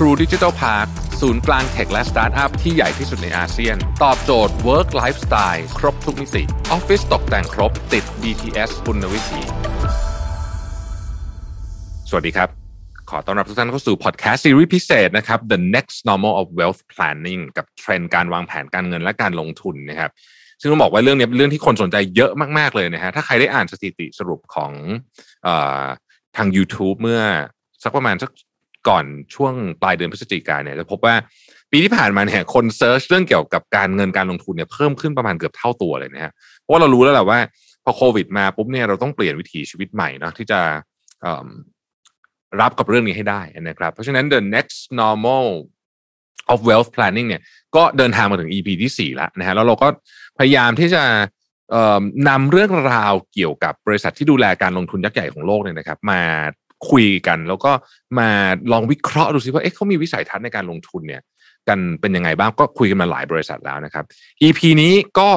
True Digital Park ศูนย์กลางเทคและสตาร์ทอัพที่ใหญ่ที่สุดในอาเซียน ตอบโจทย์ Work Lifestyle ครบทุกมิติออฟฟิศตกแต่งครบติด BTS คุณวิถีสวัสดีครับ ขอต้อนรับทุกท่านเข้าสู่พอดแคสต์ซีรีส์พิเศษนะครับ The Next Normal of Wealth Planning กับเทรนด์การวางแผนการเงินและการลงทุนนะครับซึ่งต้องบอกว่าเรื่องนี้เป็นเรื่องที่คนสนใจเยอะมาก ๆ เลยนะฮะ ถ้าใครได้อ่านสถิติสรุปของอทาง YouTube เมื่อสักประมาณสัก ก่อนช่วงปลายเดือนพฤศจิกาเนี่ยจะพบว่าปีที่ผ่านมาเนี่ยคนเซิร์ชเรื่องเกี่ยวกับการเงินการลงทุนเนี่ยเพิ่มขึ้นประมาณเกือบเท่าตัวเลยนะฮะเพราะเรารู้แล้วแหละว่าพอโควิดมาปุ๊บเนี่ยเราต้องเปลี่ยนวิถีชีวิตใหม่เนาะที่จะรับกับเรื่องนี้ให้ได้นะครับ เพราะฉะนั้น the next normal of wealth planning เนี่ยก็เดินทางมาถึง EP ที่ 4 แล้วนะฮะแล้วเราก็พยายามที่จะนำเรื่องราวเกี่ยวกับบริษัทที่ดูแลการลงทุนยักษ์ใหญ่ของโลกเนี่ยนะครับ มา คุยกัน แล้วก็มาลองวิเคราะห์ดูซิว่าเอ๊ะเขามีวิสัยทัศน์ในการลงทุนเนี่ย กันเป็นยังไงบ้างก็คุยกันมาหลายบริษัทแล้วนะครับ EP นี้ก็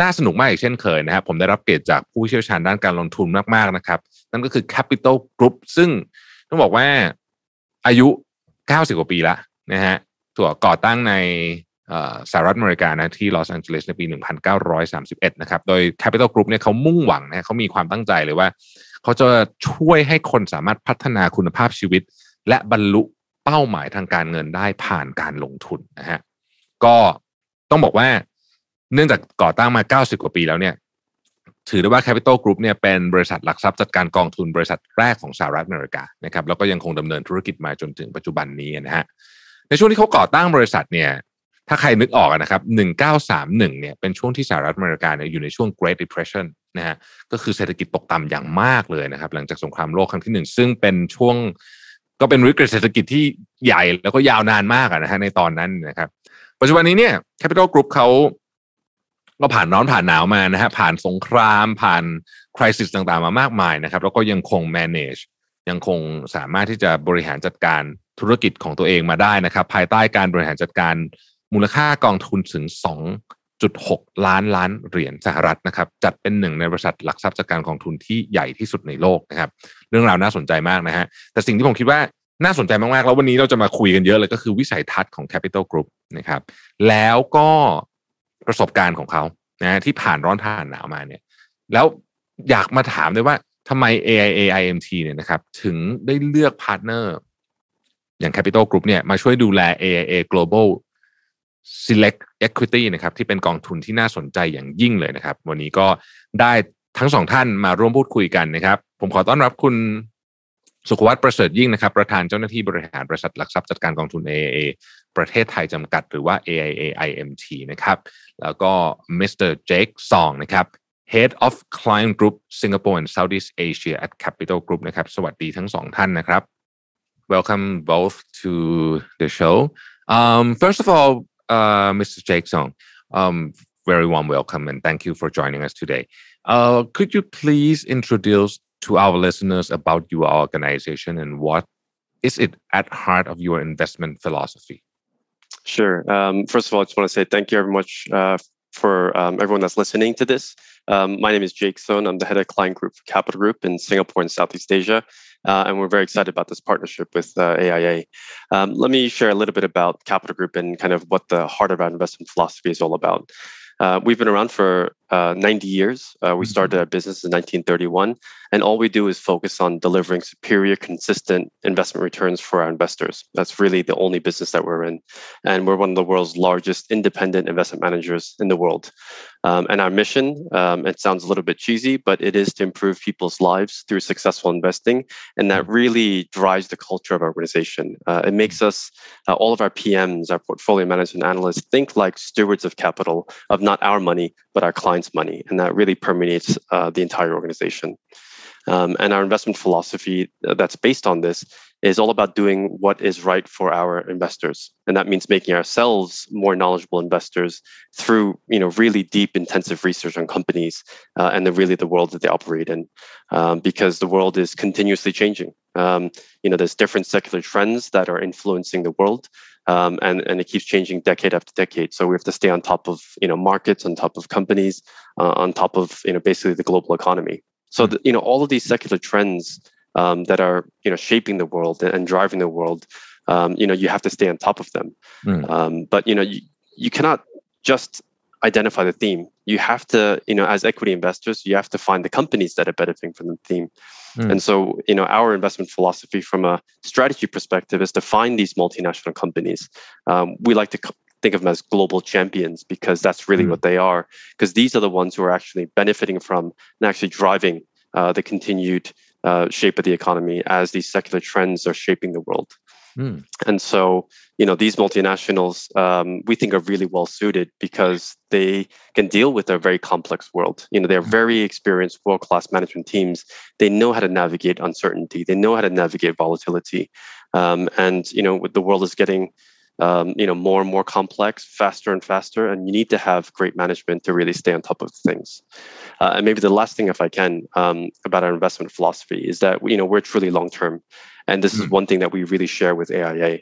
น่าสนุกมากอีกเช่นเคยนะครับผมได้รับเกียรติจากผู้เชี่ยวชาญด้านการลงทุนมากๆนะครับ นั่นก็คือ Capital Group ซึ่งต้องบอกว่าอายุ 90 กว่าปีแล้วนะฮะถั่วก่อตั้งในสหรัฐอเมริกานะที่ลอสแอนเจลิสในปี 1931 นะครับ โดย Capital Group เนี่ยเขามุ่งหวังนะเขามีความตั้งใจเลยว่า เขาจะช่วยให้คนสามารถพัฒนาคุณภาพชีวิต และบรรลุเป้าหมายทางการเงินได้ผ่านการลงทุนนะฮะก็ต้องบอกว่าเนื่องจากก่อตั้งมา 90 กว่าปีแล้วเนี่ยถือได้ว่า Capital Group เนี่ยเป็นบริษัทหลักทรัพย์จัดการกองทุนบริษัทแรกของสหรัฐอเมริกานะครับแล้วก็ยังคงดำเนินธุรกิจมาจนถึงปัจจุบันนี้นะฮะในช่วงที่เขาก่อตั้งบริษัทเนี่ยถ้าใครนึกออกนะครับ 1931 เนี่ยเป็นช่วงที่สหรัฐอเมริกาเนี่ยอยู่ในช่วง Great Depression นะฮะก็คือเศรษฐกิจตกต่ำอย่างมากเลยนะครับ หลังจากสงครามโลกครั้งที่หนึ่งซึ่งเป็นช่วงก็เป็นวิกฤตเศรษฐกิจที่ใหญ่แล้วก็ยาวนานมากนะฮะในตอนนั้นนะครับ ปัจจุบันนี้เนี่ย Capital Group เขาก็ผ่านร้อนผ่านหนาวมานะฮะผ่านสงคราม ผ่านคริสิสต่างๆมามากมายนะครับ แล้วก็ยังคง manage ยังคงสามารถที่จะบริหารจัดการธุรกิจของตัวเองมาได้นะครับ ภายใต้การบริหารจัดการมูลค่ากองทุนถึง 2.6ล้านล้านเหรียญสหรัฐนะครับ จัดเป็นหนึ่งในบริษัทหลักทรัพย์จัดการกองทุนที่ใหญ่ที่สุดในโลกนะครับ เรื่องราวน่าสนใจมากนะฮะ แต่สิ่งที่ผมคิดว่าน่าสนใจมากๆ แล้ววันนี้เราจะมาคุยกันเยอะเลยก็คือวิสัยทัศน์ของ Capital Group นะครับ แล้วก็ประสบการณ์ของเขานะที่ผ่านร้อนผ่านหนาวมาเนี่ย แล้วอยากมาถามด้วยว่าทำไม AIA IMT เนี่ยนะครับ ถึงได้เลือกพาร์ทเนอร์อย่าง Capital Group เนี่ยมาช่วยดูแล AIA Global Select Equity นะครับที่เป็นกองทุนที่น่าสนใจอย่างยิ่งเลยนะครับ วันนี้ก็ได้ทั้งสองท่านมาร่วมพูดคุยกันนะครับ ผมขอต้อนรับคุณสุขวัตประเสริฐยิ่งนะครับ ประธานเจ้าหน้าที่บริหารบริษัทหลักทรัพย์จัดการกองทุน AIA ประเทศไทยจำกัดหรือว่า AIA IMT นะครับ แล้วก็มิสเตอร์เจคซองนะครับ Head of Client Group Singapore and Southeast Asia at Capital Group นะครับ สวัสดีทั้งสองท่านนะครับ Welcome both to the show um, First of all uh, Mr. Jake Song um, very warm welcome and thank you for joining us today uh, could you please introduce to our listeners about your organization and what is it at heart of your investment philosophy Sure. Um, first of all, I just want to say thank you very much uh, for um, everyone that's listening to this. Um, my name is Jeik Sohn. I'm the head of client group for Capital Group in Singapore and Southeast Asia. Uh, and we're very excited about this partnership with uh, AIA. Um, let me share a little bit about Capital Group and kind of what the heart of our investment philosophy is all about. Uh, we've been around for uh, 90 years. Uh, we started our business in 1931, and all we do is focus on delivering superior, consistent investment returns for our investors. That's really the only business that we're in. And we're one of the world's largest independent investment managers in the world. Um, and our mission, um, it sounds a little bit cheesy, but it is to improve people's lives through successful investing. And that really drives the culture of our organization. Uh, it makes us, uh, all of our PMs, our portfolio management analysts, think like stewards of capital, of not our money, but our clients' money. And that really permeates uh, the entire organization. Um, and our investment philosophy uh, that's based on this is all about doing what is right for our investors and that means making ourselves more knowledgeable investors through you know really deep intensive research on companies uh, and the really the world that they operate in um, because the world is continuously changing um, you know there's different secular trends that are influencing the world um, and and it keeps changing decade after decade so we have to stay on top of you know markets on top of companies uh, on top of you know basically the global economy so the, you know all of these secular trends um, that are you know shaping the world and driving the world um, you know you have to stay on top of them. Mm. Um, but you know you, you cannot just identify the theme. You have to, you know, as equity investors, you have to find the companies that are benefiting from the theme. Mm. And so, you know, our investment philosophy from a strategy perspective is to find these multinational companies. Um, we like to think of them as global champions because that's really mm. what they are. Because these are the ones who are actually benefiting from and actually driving uh, the continued uh, shape of the economy as these secular trends are shaping the world. Mm. And so, you know, these multinationals um, we think are really well suited because they can deal with a very complex world. You know, they're hmm. very experienced, world class management teams. They know how to navigate uncertainty. They know how to navigate volatility. Um, and you know, the world is getting um, you know more and more complex faster and faster and you need to have great management to really stay on top of things. Uh, and maybe the last thing if i can um, about our investment philosophy is that you know we're truly long term. And this mm-hmm. is one thing that we really share with aia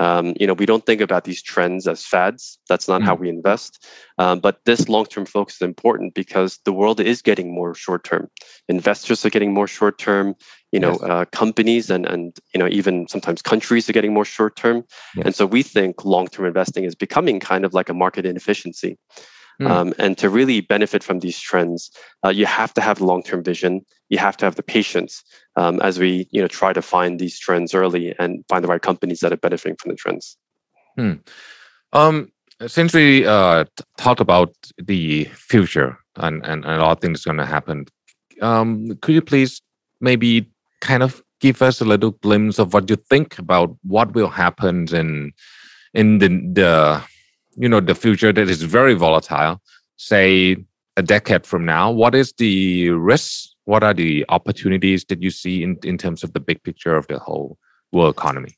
um, you know, we don't think about these trends as fads. That's not mm-hmm. how we invest. Um, but this long-term focus is important because the world is getting more short-term. Investors are getting more short-term. You know, yes. uh, companies and and you know even sometimes countries are getting more short-term. Yes. And so we think long-term investing is becoming kind of like a market inefficiency. Mm. Um, and to really benefit from these trends, uh, you have to have long-term vision. You have to have the patience um, as we, you know, try to find these trends early and find the right companies that are benefiting from the trends. Hmm. Um, since we uh, talked about the future and, and, and a lot of things going to happen, um, could you please maybe kind of give us a little glimpse of what you think about what will happen in in the the you know the future that is very volatile say a decade from now what is the risks what are the opportunities that you see in, in terms of the big picture of the whole world economy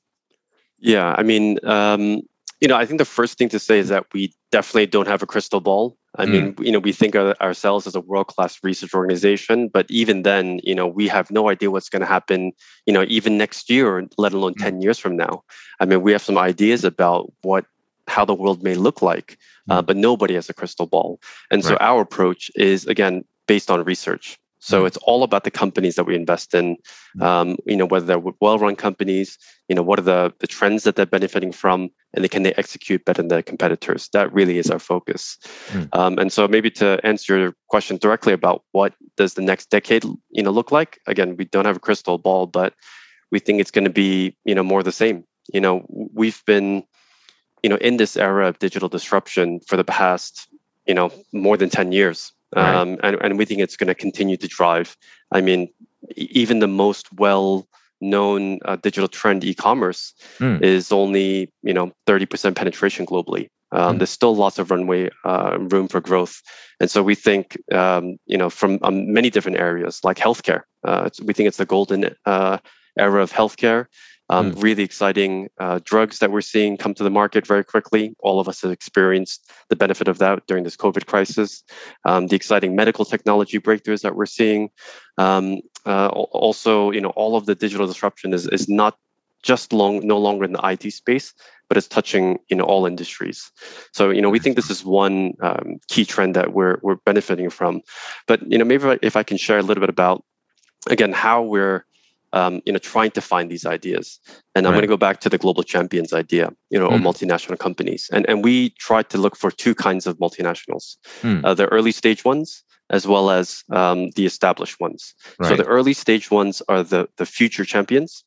yeah i mean um, you know i think the first thing to say is that we definitely don't have a crystal ball i mm. mean you know we think of ourselves as a world class research organization but even then you know we have no idea what's going to happen you know even next year let alone mm. 10 years from now i mean we have some ideas about what how the world may look like, uh, mm. but nobody has a crystal ball. And so right. our approach is again based on research. So mm. it's all about the companies that we invest in. Mm. Um, you know, whether they're well-run companies. You know, what are the the trends that they're benefiting from, and can they execute better than their competitors? That really is our focus. Mm. Um, and so maybe to answer your question directly about what does the next decade you know look like? Again, we don't have a crystal ball, but we think it's going to be you know more the same. You know, we've been you know, in this era of digital disruption for the past, you know, more than 10 years. Right. Um, and, and we think it's going to continue to drive. I mean, even the most well known uh, digital trend e-commerce mm. is only you know 30% penetration globally um, mm. there's still lots of runway uh, room for growth and so we think um, you know from um, many different areas like healthcare uh, we think it's the golden uh, era of healthcare um, mm. Really exciting uh, drugs that we're seeing come to the market very quickly. All of us have experienced the benefit of that during this COVID crisis. Um, the exciting medical technology breakthroughs that we're seeing. Um, uh, also, you know, all of the digital disruption is is not just long no longer in the IT space, but it's touching you know all industries. So you know we think this is one um, key trend that we're we're benefiting from. But you know maybe if I can share a little bit about again how we're um, you know, trying to find these ideas. And I'm going to go back to the global champions idea, you know, mm. multinational companies. And, and we tried to look for two kinds of multinationals, mm. uh, the early stage ones, as well as um, the established ones. Right. So the early stage ones are the, the future champions.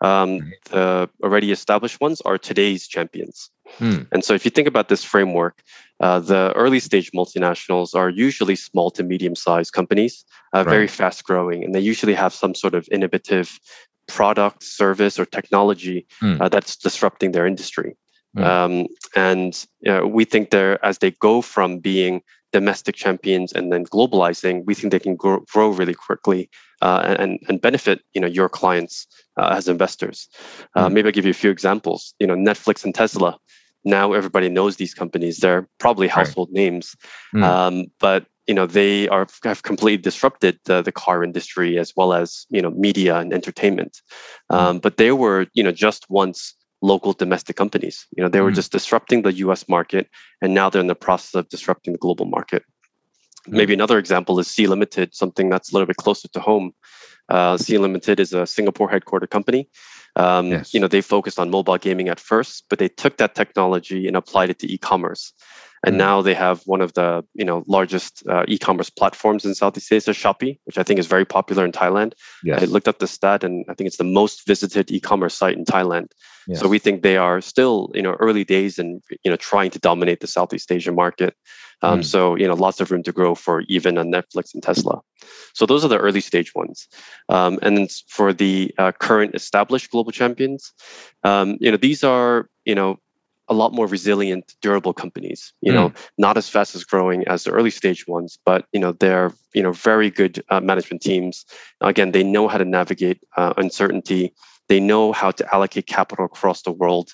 Um. The already established ones are today's champions. Hmm. And so, if you think about this framework, uh, the early stage multinationals are usually small to medium sized companies, uh, right. very fast growing, and they usually have some sort of innovative product, service, or technology hmm. uh, that's disrupting their industry. Hmm. Um, and you know, we think they're as they go from being domestic champions and then globalizing, we think they can grow, grow really quickly uh, and and benefit you know your clients uh, as investors. Uh, mm. Maybe I'll give you a few examples. You know, Netflix and Tesla. Now everybody knows these companies. They're probably household right. names, mm. um, but you know they are have completely disrupted the, the car industry as well as you know media and entertainment. Mm. Um, but they were you know just once local domestic companies. You know, they were mm. just disrupting the US market and now they're in the process of disrupting the global market. Mm. Maybe another example is Sea Limited, something that's a little bit closer to home. Uh, Sea Limited is a Singapore headquartered company. Um, yes. You know, they focused on mobile gaming at first, but they took that technology and applied it to e-commerce. And mm. now they have one of the you know largest uh, e-commerce platforms in Southeast Asia, Shopee, which I think is very popular in Thailand. Yes. I looked up the stat, and I think it's the most visited e-commerce site in Thailand. Yes. So we think they are still you know early days and you know trying to dominate the Southeast Asian market. Um, mm. So you know lots of room to grow for even a Netflix and Tesla. So those are the early stage ones. Um, and then for the uh, current established global champions, um, you know these are you know a lot more resilient, durable companies. You mm. know, not as fast as growing as the early stage ones, but you know they're you know very good uh, management teams. Again, they know how to navigate uh, uncertainty. They know how to allocate capital across the world.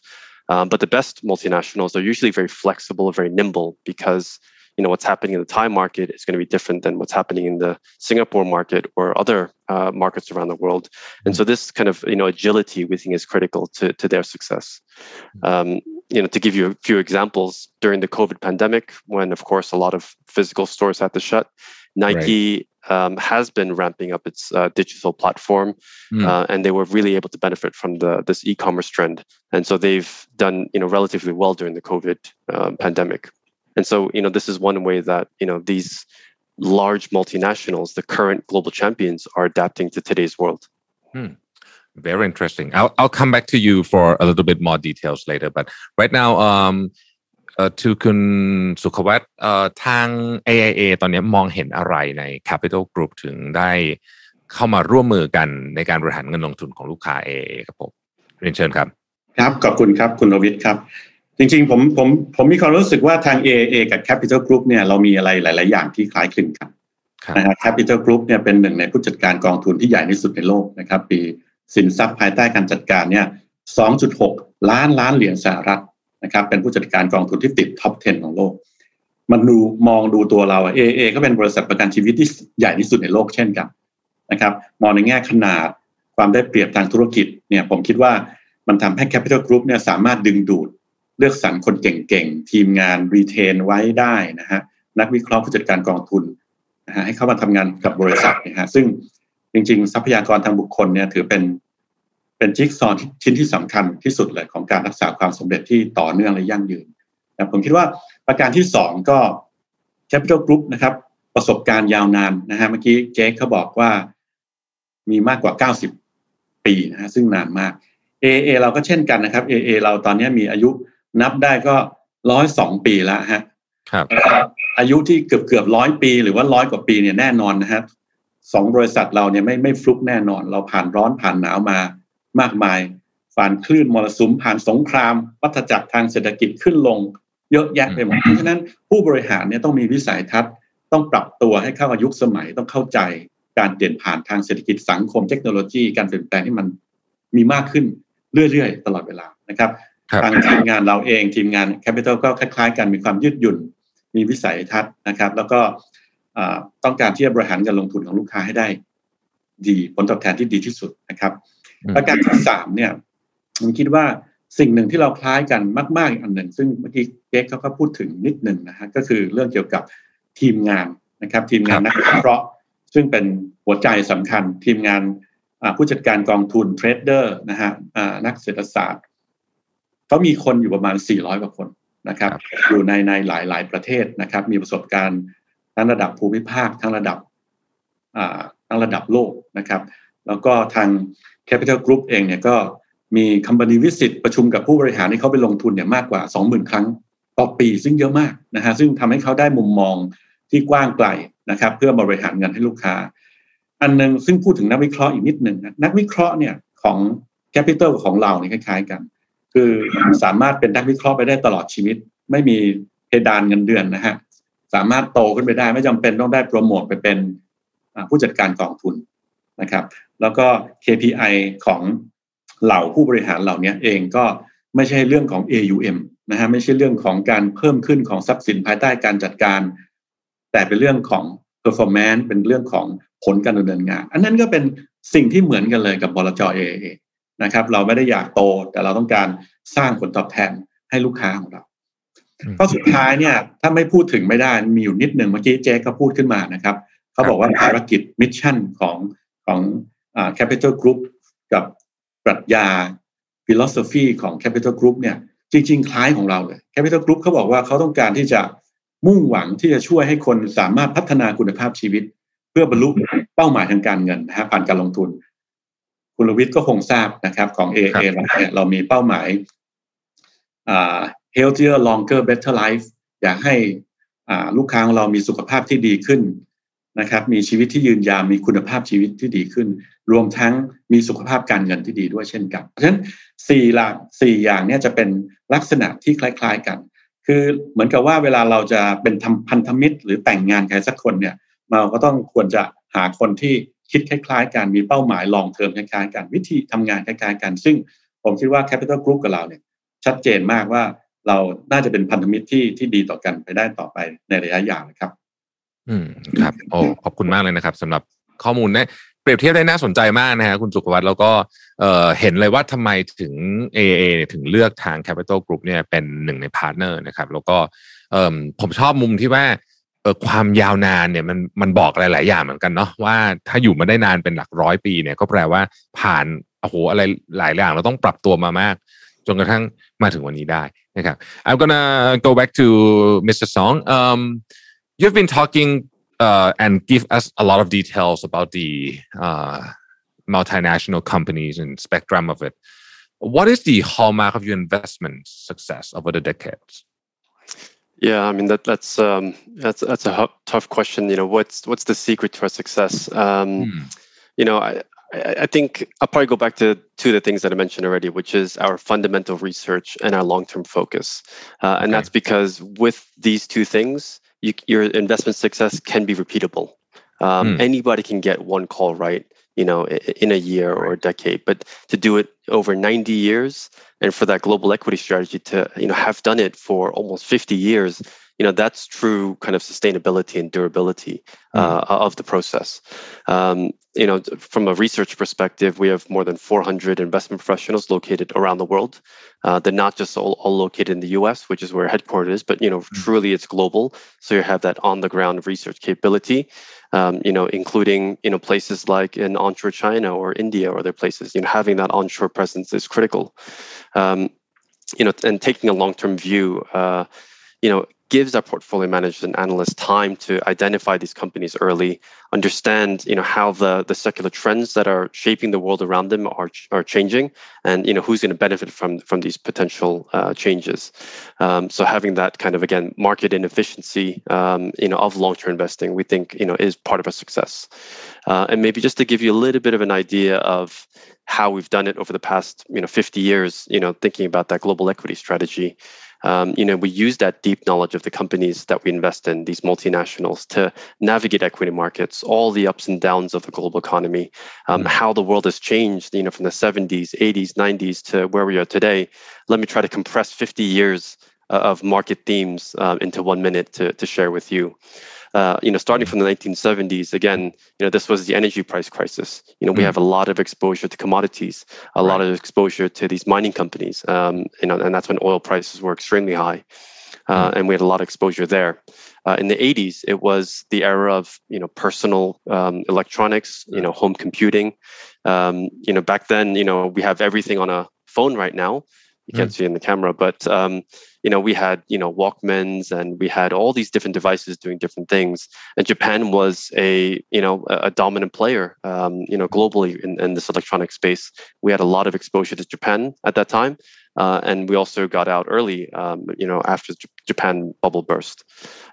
Um, but the best multinationals are usually very flexible, very nimble, because you know what's happening in the Thai market is going to be different than what's happening in the Singapore market or other uh, markets around the world. And so this kind of you know agility we think is critical to to their success. Um, you know, to give you a few examples, during the COVID pandemic, when of course a lot of physical stores had to shut, Nike right. um, has been ramping up its uh, digital platform, mm. uh, and they were really able to benefit from the this e-commerce trend. And so they've done you know relatively well during the COVID um, pandemic. And so, you know, this is one way that, you know, these large multinationals, the current global champions, are adapting to today's world. Hmm. Very interesting. I'll I'll come back to you for a little bit more details later. But right now, um, uh, to คุณสุขวัตเอ่อทาง AIA ตอนนี้มองเห็นอะไรใน Capital Group ถึงได้เข้ามาร่วมมือกันในการบริหารเงินลงทุนของลูกค้า AIA ครับผมเรียนเชิญครับ ครับ ขอบคุณครับ คุณรวิทย์ครับ จริงๆ ผมผมผมมีความรู้สึกว่าทาง AA กับ Capital Group เนี่ยเรามีอะไรหลาย ๆ อย่างที่คล้ายคลึงกันนะครับ Capital Group เนี่ยเป็นหนึ่งในผู้จัดการกองทุนที่ใหญ่ที่สุดในโลกนะครับ ปี สินทรัพย์ภายใต้การจัดการเนี่ย 2.6 ล้านล้านเหรียญสหรัฐนะครับเป็นผู้จัดการกองทุนที่ติดท็อป 10 ของโลก มันดูมองดูตัวเราเอเอก็เป็นบริษัทประกันชีวิตที่ใหญ่ที่สุดในโลกเช่นกันนะครับมองในแง่ขนาดความได้เปรียบทางธุรกิจเนี่ยผมคิดว่ามันทำให้ Capital Group เนี่ยสามารถดึงดูดเลือกสรรคนเก่งๆ ทีมงานรีเทนไว้ได้นะฮะนักวิเคราะห์ผู้จัดการกองทุนนะฮะให้เข้ามาทำงานกับบริษัทนะฮะซึ่ง จริงๆ ทรัพยากรทางบุคคลเนี่ยถือเป็นเป็นจิ๊กซอว์ชิ้นที่สำคัญที่สุดเลยของการรักษาความสำเร็จที่ต่อเนื่องและยั่งยืนนะผมคิดว่าประการที่สองก็ Capital Group นะครับ ประสบการณ์ยาวนานนะฮะเมื่อกี้เจ๊เขาบอกว่ามีมากกว่า 90 ปีนะฮะซึ่งนานมาก AA เราก็เช่นกันนะครับ AA เราตอนนี้มีอายุนับได้ก็ร้อยสองปีแล้วฮะครับอายุที่เกือบเกือบร้อยปี หรือว่าร้อยกว่าปีเนี่ยแน่นอนนะฮะ สองบริษัทเราเนี่ยไม่ไม่ฟลุกแน่นอน เราผ่านร้อนผ่านหนาวมามากมาย ผ่านคลื่นมรสุมผ่านสงคราม วัฏจักรทางเศรษฐกิจขึ้นลง เยอะแยะไปหมดเพราะฉะนั้นผู้บริหารเนี่ยต้องมีวิสัยทัศน์ ต้องปรับตัวให้เข้าอายุสมัยต้องเข้าใจ การเปลี่ยนผ่านทางเศรษฐกิจสังคมเทคโนโลยี การเปลี่ยนแปลงที่มันมีมากขึ้นเรื่อยๆ ตลอดเวลานะครับทางทีมงานเราเองทีมงาน Capital ก็คล้ายๆ กันมีความยืดหยุ่น มีวิสัยทัศน์นะครับ แล้วก็ ต้องการที่จะบริหารการลงทุนของลูกค้าให้ได้ ดีผลตอบแทนที่ดีที่สุดนะครับ ประการที่สามเนี่ยผมคิดว่าสิ่งหนึ่งที่เราคล้ายกันมาก ๆ อันหนึ่ง ซึ่งเมื่อกี้เก๊กเขาก็พูดถึงนิดหนึ่งนะฮะก็คือเรื่องเกี่ยวกับทีมงานนะครับ ทีมงานนักวิเคราะห์ซึ่งเป็นหัวใจสำคัญทีมงานผู้จัดการกองทุนเทรดเดอร์นะฮะนักเศรษฐศาสตร์เขามีคนอยู่ประมาณ 400 กว่าคนนะครับ อยู่ในในหลายหลายประเทศนะครับ มีประสบการณ์ ทั้งระดับภูมิภาคทั้งระดับทั้งระดับโลกนะครับ แล้วก็ทาง Capital Group เองเนี่ยก็มีคัม p านีวิสิตประชุมกับผู้บริหารที่เขาไปลงทุนเนี่ยมากกว่า 20,000 ครั้งต่อปีซึ่งเยอะมากนะฮะซึ่งทำให้เขาได้มุมมองที่กว้างไกลนะครับ เพื่อบริหารเงินให้ลูกค้า อันหนึ่งซึ่งพูดถึงนักวิเคราะห์อีกนิดหนึ่งนักวิเคราะห์เนี่ยของแคปิตอลของเราเนี่ยคล้ายๆกัน คือสามารถเป็นนักวิเคราะห์ไปได้ตลอดชีวิต ไม่มีเพดานเงินเดือนนะฮะ สามารถโตขึ้นไปได้ไม่จำเป็นต้องได้โปรโมทไปเป็นผู้จัดการกองทุนนะครับ แล้วก็ KPI ของเหล่าผู้บริหารเหล่านี้เองก็ไม่ใช่เรื่องของ AUM นะฮะไม่ใช่เรื่องของการเพิ่มขึ้นของทรัพย์สินภายใต้การจัดการ แต่เป็นเรื่องของ performance เป็นเรื่องของผลการดำเนินงาน อันนั้นก็เป็นสิ่งที่เหมือนกันเลยกับบลจเอนะครับ เราไม่ได้อยากโต แต่เราต้องการสร้างผลตอบแทนให้ลูกค้าของเรา ข้อสุดท้ายเนี่ยถ้าไม่พูดถึงไม่ได้มีอยู่นิดหนึ่งเมื่อกี้เจ๊ก็พูดขึ้นมานะครับเขาบอกว่าภารกิจมิชชั่นของของอ่า Capital Group กับปรัชญา philosophy ของ Capital Group เนี่ยจริง ๆ คล้ายของเราเลย Capital Group เขาบอกว่าเขาต้องการที่จะมุ่งหวังที่จะช่วยให้คนสามารถพัฒนาคุณภาพชีวิต เพื่อบรรลุเป้าหมายทางการเงินนะฮะผ่านการลงทุน คุณลวิทย์ก็คงทราบนะครับ ของ AA เราเนี่ยเรามีเป้าหมาย healthier longer better life อยากให้ลูกค้าของเรามีสุขภาพที่ดีขึ้นนะครับ มีชีวิตที่ยืนยาวมีคุณภาพชีวิตที่ดีขึ้น รวมทั้งมีสุขภาพการเงินที่ดีด้วยเช่นกัน เพราะฉะนั้นสี่หลักสี่อย่างนี้จะเป็นลักษณะที่คล้าย ๆกัน คือเหมือนกับว่าเวลาเราจะเป็นทำพันธมิตร หรือแต่งงานใครสักคนเนี่ย เราก็ต้องควรจะหาคนที่คิดคล้ายๆกันมีเป้าหมายลองเทอมคล้ายๆกันวิธีทำงานคล้ายๆกัน ซึ่งผมคิดว่า Capital Group กับเราเนี่ยชัดเจนมากว่า เราน่าจะเป็นพันธมิตรที่ที่ดีต่อกันไปได้ต่อไปในระยะยาวนะครับ อืมครับโอ้ขอบคุณมากเลยนะครับสำหรับข้อมูลเนี่ยเปรียบเทียบได้น่าสนใจมากนะฮะคุณสุขวัตแล้วก็เเห็นเลยว่าทำไมถึง AA เนี่ยถึงเลือกทาง Capital Group เนี่ยเป็นหนึ่งในพาร์ทเนอร์นะครับ แล้วก็ผมชอบมุมที่ว่าเออความยาวนานเนี่ยมันมันบอกหลาย ๆ อย่างเหมือนกันเนาะว่าถ้าอยู่มาได้นานเป็นหลักร้อยปีเนี่ยก็แปลว่าผ่านโอ้โหอะไรหลายอย่างเราต้องปรับตัวมามาก จนกระทั่งมาถึงวันนี้ได้นะครับ I'm gonna go back to Mr. Song um, you've been talking uh, and give us a lot of details about the uh, multinational companies and spectrum of it what is the hallmark of your investment success over the decades yeah, I mean that that's um, that's that's a tough question. You know, what's what's the secret to our success? Um, mm. You know, I I think I'll probably go back to two of the things that I mentioned already, which is our fundamental research and our long term focus, uh, and okay. that's because with these two things, you, your investment success can be repeatable. Um, mm. Anybody can get one call right you know, in a year or a decade. But to do it over 90 years and for that global equity strategy to, you know, have done it for almost 50 years, you know, that's true kind of sustainability and durability uh, mm. of the process. Um, you know, from a research perspective, we have more than 400 investment professionals located around the world. Uh, they're not just all, all, located in the U.S., which is where headquarters is, but you know, mm. truly it's global. So you have that on-the-ground research capability um, you know, including you know places like in onshore China or India or other places. You know, having that onshore presence is critical. Um, you know, and taking a long-term view. Uh, you know, gives our portfolio managers and analysts time to identify these companies early, understand you know how the the secular trends that are shaping the world around them are are changing, and you know who's going to benefit from from these potential uh, changes. Um, so having that kind of again market inefficiency um, you know of long term investing, we think you know is part of our success. Uh, and maybe just to give you a little bit of an idea of how we've done it over the past you know 50 years, you know thinking about that global equity strategy um, you know, we use that deep knowledge of the companies that we invest in, these multinationals, to navigate equity markets, all the ups and downs of the global economy, um, mm-hmm. how the world has changed, you know, from the 70s, 80s, 90s to where we are today. Let me try to compress 50 years uh, of market themes uh, into one minute to, to share with you. Uh, you know, starting from the 1970s, again, you know, this was the energy price crisis. You know, we mm. have a lot of exposure to commodities, a right. lot of exposure to these mining companies. Um, you know, and that's when oil prices were extremely high, uh, mm. and we had a lot of exposure there. Uh, in the 80s, it was the era of you know personal um, electronics, you know, home computing. Um, you know, back then, you know, we have everything on a phone right now. You can't mm. see in the camera, but um, you know, we had, you know, Walkmans and we had all these different devices doing different things. And Japan was a, you know, a, dominant player, um, you know, globally in, in, this electronic space. We had a lot of exposure to Japan at that time. Uh, and we also got out early, um, you know, after J- Japan bubble burst.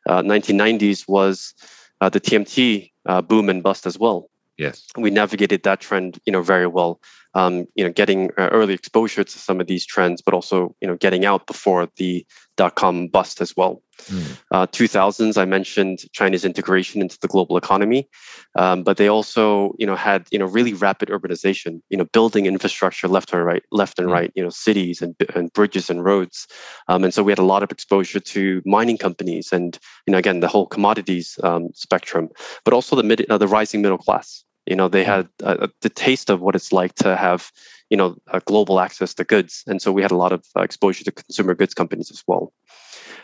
Uh, 1990s was uh, the TMT uh, boom and bust as well. Yes, we navigated that trend, you know, very well um, you know, getting uh, early exposure to some of these trends, but also, you know, getting out before the dot com bust as well. Mm. Uh, 2000s, I mentioned China's integration into the global economy, um, but they also, you know, had you know really rapid urbanization. You know, building infrastructure left and right, left and mm. right. You know, cities and, and bridges and roads, um, and so we had a lot of exposure to mining companies and you know again the whole commodities um, spectrum, but also the mid, uh, the rising middle class. You know, they had uh, the taste of what it's like to have, you know, global access to goods, and so we had a lot of uh, exposure to consumer goods companies as well.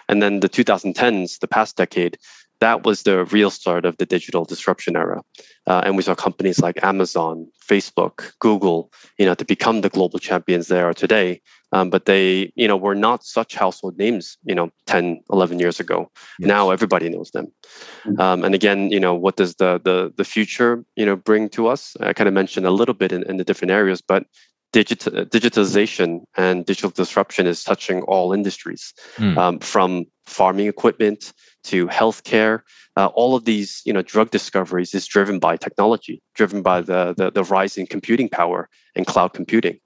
And then the 2010s, the past decade, that was the real start of the digital disruption era. Uh, and we saw companies like Amazon, Facebook, Google, you know, to become the global champions they are today. Um, but they, you know, were not such household names, you know, 10, 11 years ago. Yes. Now everybody knows them. Mm-hmm. Um, and again, you know, what does the, the, the future, you know, bring to us? I kind of mentioned a little bit in, in the different areas, but digital, digitalization and digital disruption is touching all industries, mm. um, from farming equipment to healthcare. Uh, all of these, you know, drug discoveries is driven by technology, driven by the the, the rise in computing power and cloud computing.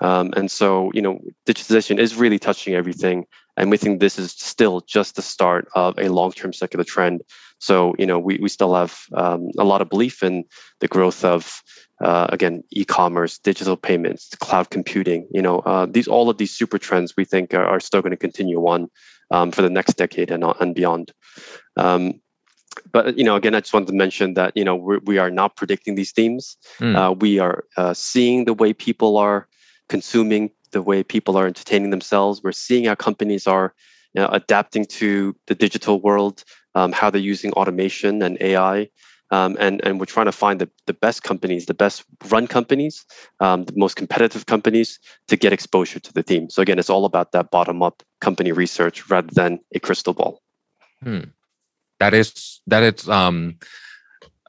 Um, and so, you know, digitization is really touching everything. And we think this is still just the start of a long-term secular trend. So, you know, we, we still have um, a lot of belief in the growth of, uh, again, e-commerce, digital payments, cloud computing. You know, uh, these all of these super trends we think are, are still going to continue on um, for the next decade and, and beyond. Um, but you know, again, I just wanted to mention that you know we're, we are not predicting these themes. Mm. Uh, we are uh, seeing the way people are consuming, the way people are entertaining themselves. We're seeing how companies are you know, adapting to the digital world, um, how they're using automation and AI. Um, and, and we're trying to find the, the best companies, the best run companies, um, the most competitive companies to get exposure to the theme. So again, it's all about that bottom up company research rather than a crystal ball. Hmm. That is that is um,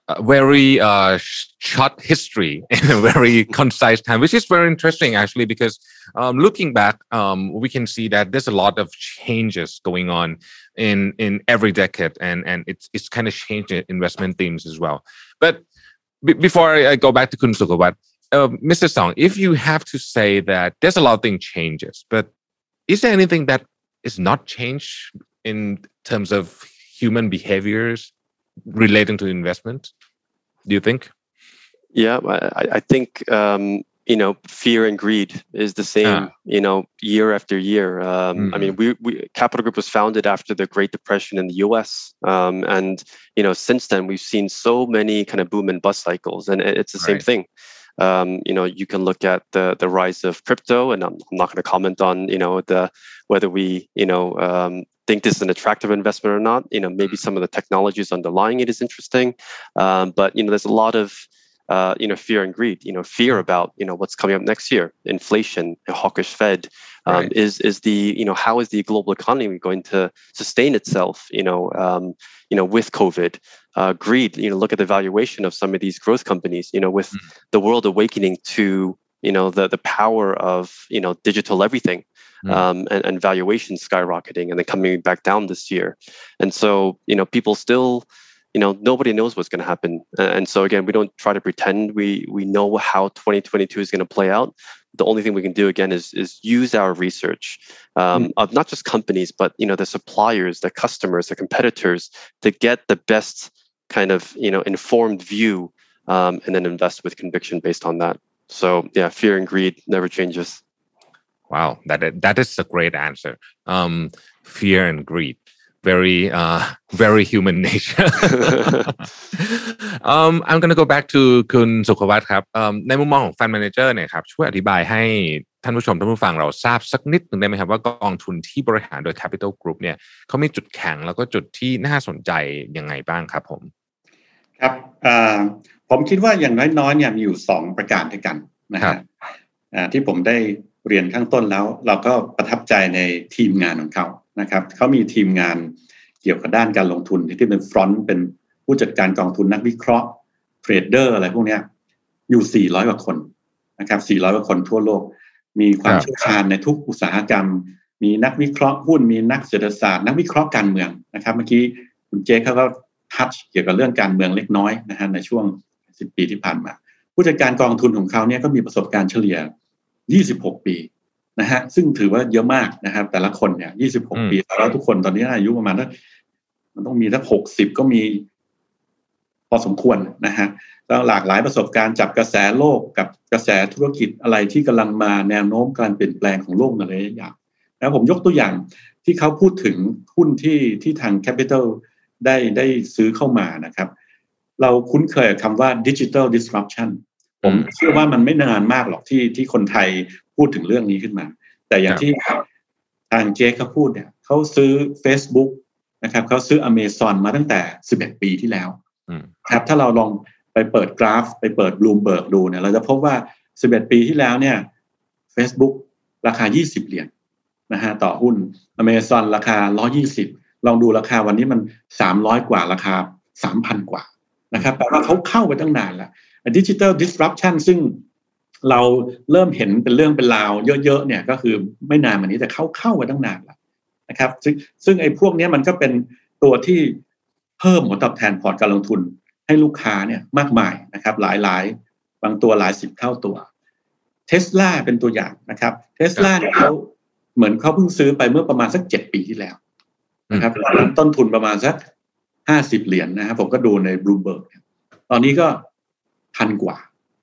a very uh, short history in a very concise time, which is very interesting actually, because um, looking back, um, we can see that there's a lot of changes going on in in every decade, and and it's it's kind of changed investment themes as well. But b- before I, go back to Kun Sukawat, uh, Mr. Song, if you have to say that there's a lot of things changes, but is there anything that is not changed in terms of human behaviors relating to investment? Do you think? Yeah, I, I think um, you know fear and greed is the same ah. you know year after year um, mm-hmm. i mean mm-hmm. we, we capital group was founded after the great depression in the us um, and you know since then we've seen so many kind of boom and bust cycles and it's the right. same thing um, you know you can look at the the rise of crypto and i'm, I'm not going to comment on you know the whether we you know um, think this is an attractive investment or not you know maybe mm-hmm. some of the technologies underlying it is interesting um, but you know there's a lot of uh, you know, fear and greed. You know, fear mm-hmm. about you know what's coming up next year, inflation, a hawkish Fed. Um, right. Is is the you know how is the global economy going to sustain itself? You know, um, you know, with COVID, uh, greed. You know, look at the valuation of some of these growth companies. You know, with mm. the world awakening to you know the the power of you know digital everything. Mm. Um, and, and valuation skyrocketing and then coming back down this year. And so, you know, people still you know nobody knows what's going to happen and so again we don't try to pretend we we know how 2022 is going to play out the only thing we can do again is is use our research um, mm. of not just companies but you know the suppliers the customers the competitors to get the best kind of you know informed view um, and then invest with conviction based on that. So yeah fear and greed never changes. Wow that that is a great answer. Um, fear and greed very uh, very human nature um, I'm gonna go back to คุณสุขวัตครับ um, ในมุมมองของ fund manager เนี่ยครับช่วยอธิบายให้ท่านผู้ชมท่านผู้ฟังเราทราบสักนิดหนึ่งได้ไหมครับ ว่ากองทุนที่บริหารโดย Capital Group เนี่ยเขามีจุดแข็งแล้วก็จุดที่น่าสนใจยังไงบ้างครับผม ครับผมคิดว่าอย่างน้อยๆเนี่ยมีอยู่สองประการด้วยกันนะฮะที่ผมได้เรียนข้างต้นแล้ว เราก็ประทับใจในทีมงานของเขา นะครับเขามีทีมงานเกี่ยวกับด้านการลงทุนที่เป็นฟรอนต์เป็นผู้จัดการกองทุนนักวิเคราะห์เทรดเดอร์อะไรพวกนี้อยู่ 400 กว่าคนนะครับ 400 กว่าคนทั่วโลก มีความเชี่ยวชาญในทุกอุตสาหกรรม มีนักวิเคราะห์หุ้นมีนักเศรษฐศาสตร์ นักวิเคราะห์การเมืองนะครับ เมื่อกี้คุณเจคเขาก็ทัชเกี่ยวกับเรื่องการเมืองเล็กน้อยนะฮะในช่วง 10 ปีที่ผ่านมา ผู้จัดการกองทุนของเขาเนี่ยก็มีประสบการณ์เฉลี่ย 26 ปี นะฮะซึ่งถือว่าเยอะมากนะครับ แต่ละคนเนี่ยยี่สิบหกปีแล้วทุกคนตอนนี้อายุประมาณนักมันต้องมีสักหกสิบก็มี พอสมควรนะฮะแล้วหลากหลายประสบการณ์จับกระแสโลกกับกระแสธุรกิจอะไรที่กำลังมาแนวโน้มการเปลี่ยนแปลงของโลกในระยะยาวแล้วผมยกตัวอย่างที่เขาพูดถึงหุ้นที่ที่ทางแคปิตอลได้ได้ซื้อเข้ามานะครับ เราคุ้นเคยคำว่าดิจิทัลดิสรัปชันผมเชื่อว่ามันไม่นานมากหรอกที่ที่คนไทย พูดถึงเรื่องนี้ขึ้นมา แต่อย่างที่ทางเจ๊เขาพูดเนี่ยเขาซื้อ Facebook นะครับเขาซื้ออเมซอนมาตั้งแต่ 11 ปีที่แล้วครับถ้าเราลองไปเปิดกราฟ ไปเปิดบลูมเบิร์กดูเนี่ยเราจะพบว่า 11 ปีที่แล้วเนี่ย Facebook ราคา 20 เหรียญนะฮะต่อหุ้นอเมซอนราคา 120 ลองดูราคาวันนี้มัน 300 กว่าราคา 3,000 กว่านะครับแปลว่าเขาเข้าไปตั้งนานแล้วดิจิทัล disruption ซึ่ง เราเริ่มเห็นเป็นเรื่องเป็นราวเยอะๆเนี่ยก็คือไม่นานมานี้แต่เขาเข้าไปตั้งนานแล้วนะครับ ซึ่งซึ่งไอ้พวกนี้มันก็เป็นตัวที่เพิ่มผลตอบแทนพอร์ตการลงทุนให้ลูกค้าเนี่ยมากมายนะครับ หลายหลายบางตัวหลายสิบเท่าตัวเทสลาเป็นตัวอย่างนะครับเทสลาเนี่ยเขาเหมือนเขาเพิ่งซื้อไปเมื่อประมาณสักเจ็ดปีที่แล้วนะครับต้นทุนประมาณสักห้าสิบเหรียญนะครับผมก็ดูในบลูเบิร์กตอนนี้ก็พันกว่า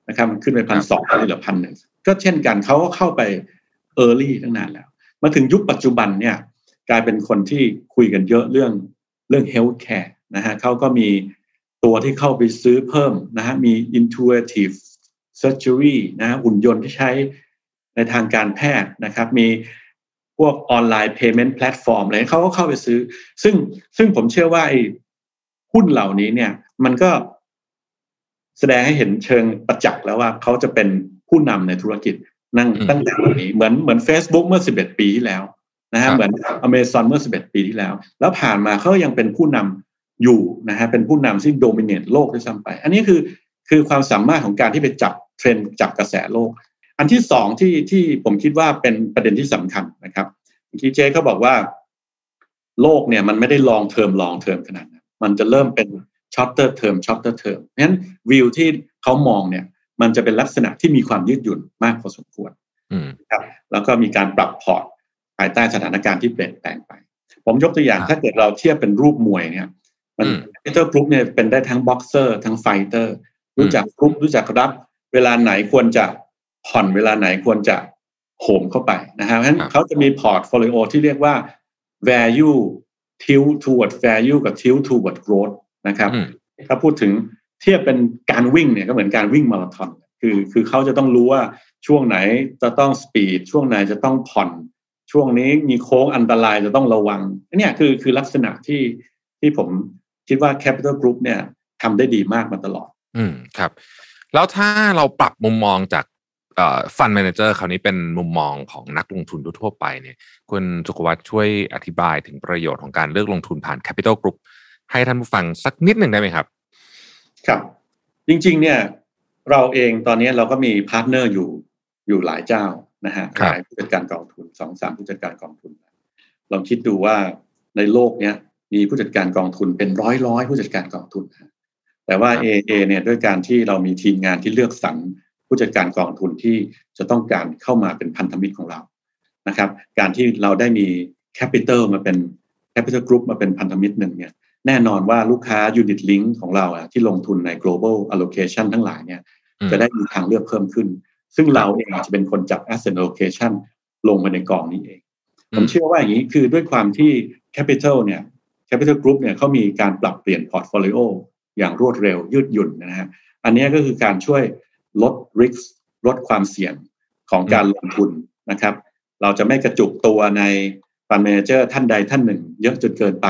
นะครับมันขึ้นไปพันสองเหลือพันหนึ่งก็เช่นกันเขาก็เข้าไปเออร์ลี่ตั้งนานแล้ว มาถึงยุคปัจจุบันเนี่ยกลายเป็นคนที่คุยกันเยอะเรื่องเรื่องเฮลท์แคร์นะฮะเขาก็มีตัวที่เข้าไปซื้อเพิ่มนะฮะมี intuitive surgery นะฮะหุ่นยนต์ที่ใช้ในทางการแพทย์นะครับ มีพวกออนไลน์ payment platform อะไรเขาก็เข้าไปซื้อ ซึ่งซึ่งผมเชื่อว่าไอ้หุ้นเหล่านี้เนี่ย มันก็ แสดงให้เห็นเชิงประจักษ์แล้วว่าเขาจะเป็นผู้นำในธุรกิจนั่งตั้งแต่วันนี้เหมือนเหมือน Facebook เมื่อ 11 ปีที่แล้วนะฮะเหมือนอเมซอนเมื่อ 11 ปีที่แล้ว แล้วผ่านมาเขายังเป็นผู้นำอยู่นะฮะเป็นผู้นำที่โดมิเนตโลกด้วยซ้ำไป อันนี้คือคือความสามารถของการที่ไปจับเทรนด์จับกระแสโลก อันที่สองที่ที่ผมคิดว่าเป็นประเด็นที่สำคัญนะครับทีเจเขาบอกว่า โลกเนี่ยมันไม่ได้ลองเทอมลองเทอมขนาดนั้นมันจะเริ่มเป็น ช็อตเตอร์เทอมช็อตเตอร์เทอมเพราะฉะนั้นวิวที่เขามองเนี่ย มันจะเป็นลักษณะที่มีความยืดหยุ่นมากพอสมควรครับ แล้วก็มีการปรับพอร์ตภายใต้สถานการณ์ที่เปลี่ยนแปลงไป ผมยกตัวอย่างถ้าเกิดเราเทียบเป็นรูปมวยเนี่ยมันเตอร์กรุ๊ปเนี่ยเป็นได้ทั้งบ็อกเซอร์ทั้งไฟเตอร์ รู้จักกรุ๊ปรู้จักรับ เวลาไหนควรจะผ่อนเวลาไหนควรจะโหมเข้าไปนะฮะเพราะฉะนั้นเขาจะมีพอร์ตโฟลิโอที่เรียกว่า value tilt toward value กับ tilt toward growth นะครับ ถ้าพูดถึงเทียบเป็นการวิ่งเนี่ยก็เหมือนการวิ่งมาราธอนคือคือเขาจะต้องรู้ว่าช่วงไหนจะต้องสปีดช่วงไหนจะต้องผ่อน ช่วงนี้มีโค้งอันตรายจะต้องระวังเนี่ยคือคือลักษณะที่ที่ผมคิดว่า Capital Group เนี่ยทำได้ดีมากมาตลอด อืมครับ แล้วถ้าเราปรับมุมมองจากฟันแมเนเจอร์คราวนี้เป็นมุมมองของนักลงทุนทั่วไปเนี่ยคุณสุขวัตช่วยอธิบายถึงประโยชน์ของการเลือกลงทุนผ่าน Capital Group ให้ท่านผู้ฟังสักนิดหนึ่งได้ไหมครับ ครับ จริง ๆ เนี่ย เราเองตอนนี้เราก็มีพาร์ทเนอร์อยู่อยู่หลายเจ้านะฮะหลายผู้จัดการกองทุนสองสามผู้จัดการกองทุนลองคิดดูว่าในโลกเนี้ยมีผู้จัดการกองทุนเป็นร้อยร้อยผู้จัดการกองทุน แต่ว่า AA เนี่ยด้วยการที่เรามีทีมงานที่เลือกสรรผู้จัดการกองทุนที่จะต้องการเข้ามาเป็นพันธมิตรของเรานะครับ การที่เราได้มีแคปิตอลมาเป็นแคปิตอลกรุ๊ปมาเป็นพันธมิตรหนึ่งเนี่ย แน่นอนว่าลูกค้า Unit Link ของเราอะที่ลงทุนใน global allocation ทั้งหลายเนี่ยจะได้มีทางเลือกเพิ่มขึ้น ซึ่งเราเองจะเป็นคนจับ asset allocation ลงมาในกองนี้เอง ผมเชื่อว่าอย่างนี้คือด้วยความที่ capital เนี่ย capital group เนี่ยเขามีการปรับเปลี่ยน portfolio อย่างรวดเร็วยืดหยุ่นนะฮะ อันนี้ก็คือการช่วยลด risk ลดความเสี่ยงของการลงทุนนะครับ เราจะไม่กระจุกตัวในฟันเมเจอร์ท่านใดท่านหนึ่ง เยอะจนเกินไป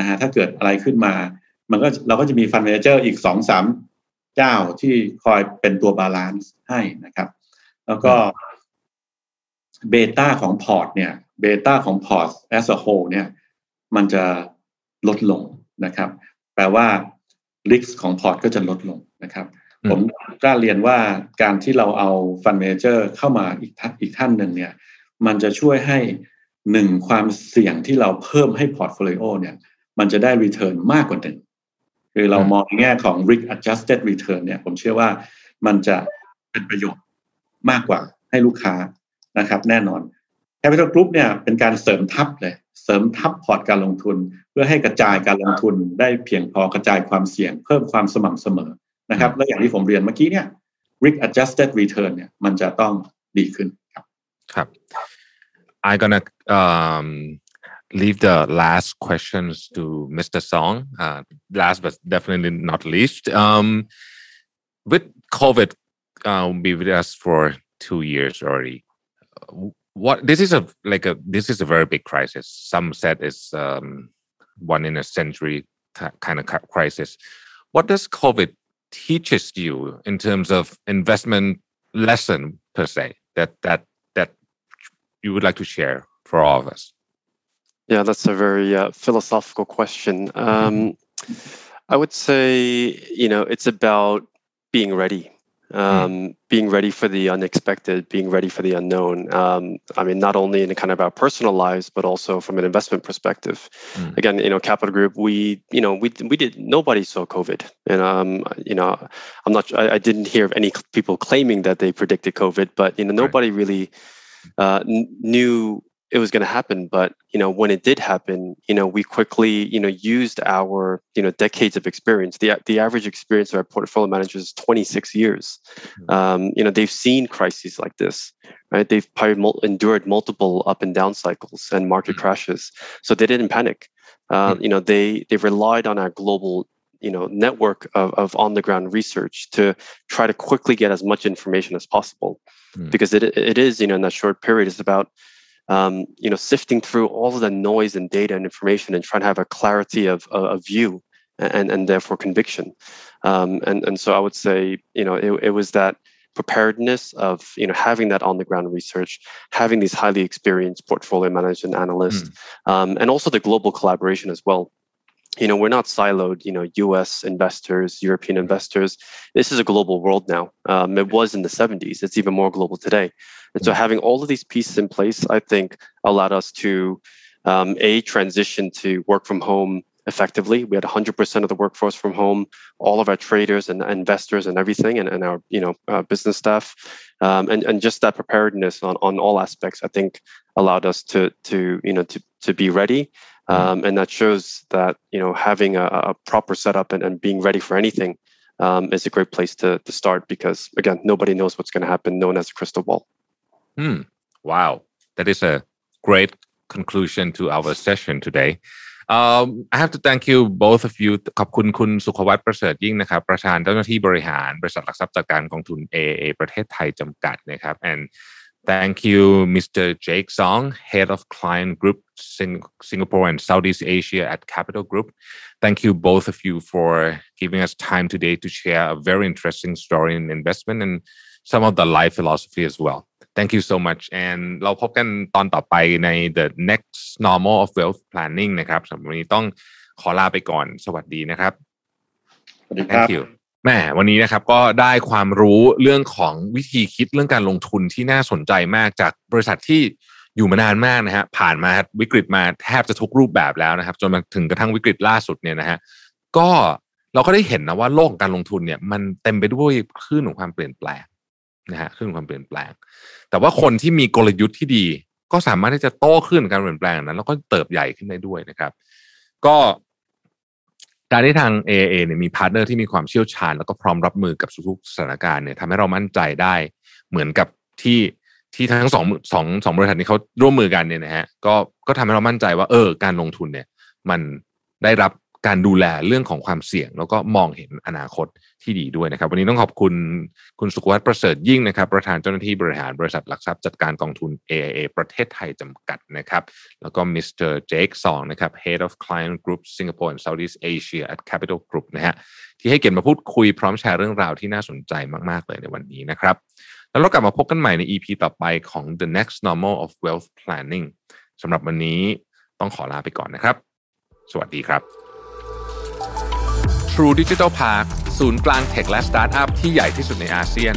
นะฮะถ้าเกิดอะไรขึ้นมา มันก็เราก็จะมีฟันเมเจอร์อีกสองสามเจ้าที่คอยเป็นตัวบาลานซ์ให้นะครับ แล้วก็เบต้าของพอร์ตเนี่ยเบต้าของพอร์ต as a whole เนี่ย มันจะลดลงนะครับ แปลว่า risk ของพอร์ตก็จะลดลงนะครับ ผมกล้าเรียนว่าการที่เราเอาฟันเมเจอร์เข้ามาอีกท่านอีกท่านหนึ่งเนี่ย มันจะช่วยให้หนึ่งความเสี่ยงที่เราเพิ่มให้พอร์ตโฟลิโอเนี่ย มันจะได้ return มากกว่าหนึ่งคือเรามองในแง่ของ risk adjusted return เนี่ย ผมเชื่อว่ามันจะเป็นประโยชน์มากกว่าให้ลูกค้านะครับ แน่นอน Capital Group เนี่ยเป็นการเสริมทับเลย เสริมทับพอร์ตการลงทุน เพื่อให้กระจายการลงทุนได้เพียงพอกระจายความเสี่ยง เพิ่มความสม่ำเสมอนะครับ และอย่างที่ผมเรียนเมื่อกี้เนี่ย risk adjusted return เนี่ยมันจะต้องดีขึ้นครับ ครับ I gonna um leave the last questions to Mr. Song. Uh, last but definitely not least, um, with COVID uh, be with us for two years already. What this is a like a this is a very big crisis. Some said it's um, one in a century kind of crisis. What does COVID teaches you in terms of investment lesson per se that that that you would like to share for all of us? Yeah, that's a very uh, philosophical question. Um, I would say, you know, it's about being ready Hmm. um, mm. being ready for the unexpected, being ready for the unknown. Um, I mean, not only in kind of our personal lives, but also from an investment perspective. Mm. Again, you know, Capital Group, we, you know, we we did nobody saw COVID, and um, you know, I'm not, I, I didn't hear of any people claiming that they predicted COVID, but you know, nobody right. really uh, knew it was going to happen but you know when it did happen you know we quickly you know used our you know decades of experience the the average experience of our portfolio managers is 26 years mm-hmm. um, you know they've seen crises like this right they've probably endured multiple up and down cycles and market mm-hmm. crashes so they didn't panic uh, mm-hmm. you know they they relied on our global you know network of, of on the ground research to try to quickly get as much information as possible mm. because it, it is you know in that short period it's about um, you know, sifting through all of the noise and data and information and trying to have a clarity of, of view and, and therefore conviction. Um, and, and so I would say, you know, it, it was that preparedness of you know having that on the ground research having these highly experienced portfolio managers and analysts mm. um, and also the global collaboration as well you know we're not siloed you know us investors european investors. This is a global world now. Um, it was in the 70s it's even more global today. And so having all of these pieces in place i think allowed us to um, a transition to work from home effectively. We had 100% of the workforce from home. All of our traders and investors and everything and, and our you know uh, business staff um, and, and just that preparedness on, on all aspects i think allowed us to to you know to, to be ready. Mm-hmm. Mm-hmm. um, and that shows that you know having a, a proper setup and, and, being ready for anything um, is a great place to, to start because again nobody knows what's going to happen no one has a crystal ball. Hmm. wow. That is a great conclusion to our session today. Um, I have to thank you both of you. ขอบคุณคุณสุขวัฒน์ประเสริฐยิ่งนะครับประธานเจ้าหน้าที่บริหารบริษัทหลักทรัพย์จัดการกองทุน AIA ประเทศไทยจำกัดนะครับ and Thank you, Mr. Jeik Sohn, Head of Client Group Sing- Singapore and Southeast Asia at Capital Group. Thank you, both of you, for giving us time today to share a very interesting story in investment and some of the life philosophy as well. Thank you so much and เราพบกันตอนต่อไปใน the next normal of wealth planning นะครับสำหรับวันนี้ต้องขอลาไปก่อน สวัสดีนะครับ Thank you แม่วันนี้นะครับก็ได้ความรู้เรื่องของวิธีคิดเรื่องการลงทุนที่น่าสนใจมากจากบริษัทที่อยู่มานานมากนะฮะผ่านมาวิกฤตมาแทบจะทุกรูปแบบแล้วนะครับ จนมาถึงกระทั่งวิกฤตล่าสุดเนี่ยนะฮะก็เราก็ได้เห็นนะว่าโลกการลงทุนเนี่ย มันเต็มไปด้วยคลื่นของความเปลี่ยนแปลงนะฮะคลื่นของความเปลี่ยนแปลง แต่ว่าคนที่มีกลยุทธ์ที่ดี ก็สามารถที่จะโต้คลื่นการเปลี่ยนแปลงนั้น แล้วก็เติบใหญ่ขึ้นได้ด้วยนะครับ ก็ การที่ทาง AA เนี่ยมีพาร์ทเนอร์ที่มีความเชี่ยวชาญ แล้วก็พร้อมรับมือกับทุกสถานการณ์เนี่ยทำให้เรามั่นใจได้เหมือนกับที่ที่ทั้งสองสองสองบริษัทนี้เขาร่วมมือกันเนี่ยนะฮะก็ก็ทำให้เรามั่นใจว่าเออการลงทุนเนี่ย มันได้รับ การดูแลเรื่องของความเสี่ยง แล้วก็มองเห็นอนาคตที่ดีด้วยนะครับ วันนี้ต้องขอบคุณคุณสุขวัฒน์ประเสริฐยิ่งนะครับ ประธานเจ้าหน้าที่บริหารบริษัทหลักทรัพย์จัดการกองทุน AIA ประเทศไทยจำกัดนะครับ แล้วก็มิสเตอร์เจคซองนะครับ Head of Client Group Singapore and Southeast Asia at Capital Group นะฮะที่ให้เกียรติมาพูดคุยพร้อมแชร์เรื่องราวที่น่าสนใจมากๆเลยในวันนี้นะครับ แล้วเรากลับมาพบกันใหม่ใน EP ต่อไปของ The Next Normal of Wealth Planning สำหรับวันนี้ต้องขอลาไปก่อนนะครับ สวัสดีครับ True Digital Park ศูนย์กลางเทคและสตาร์ทอัพที่ใหญ่ที่สุดในอาเซียน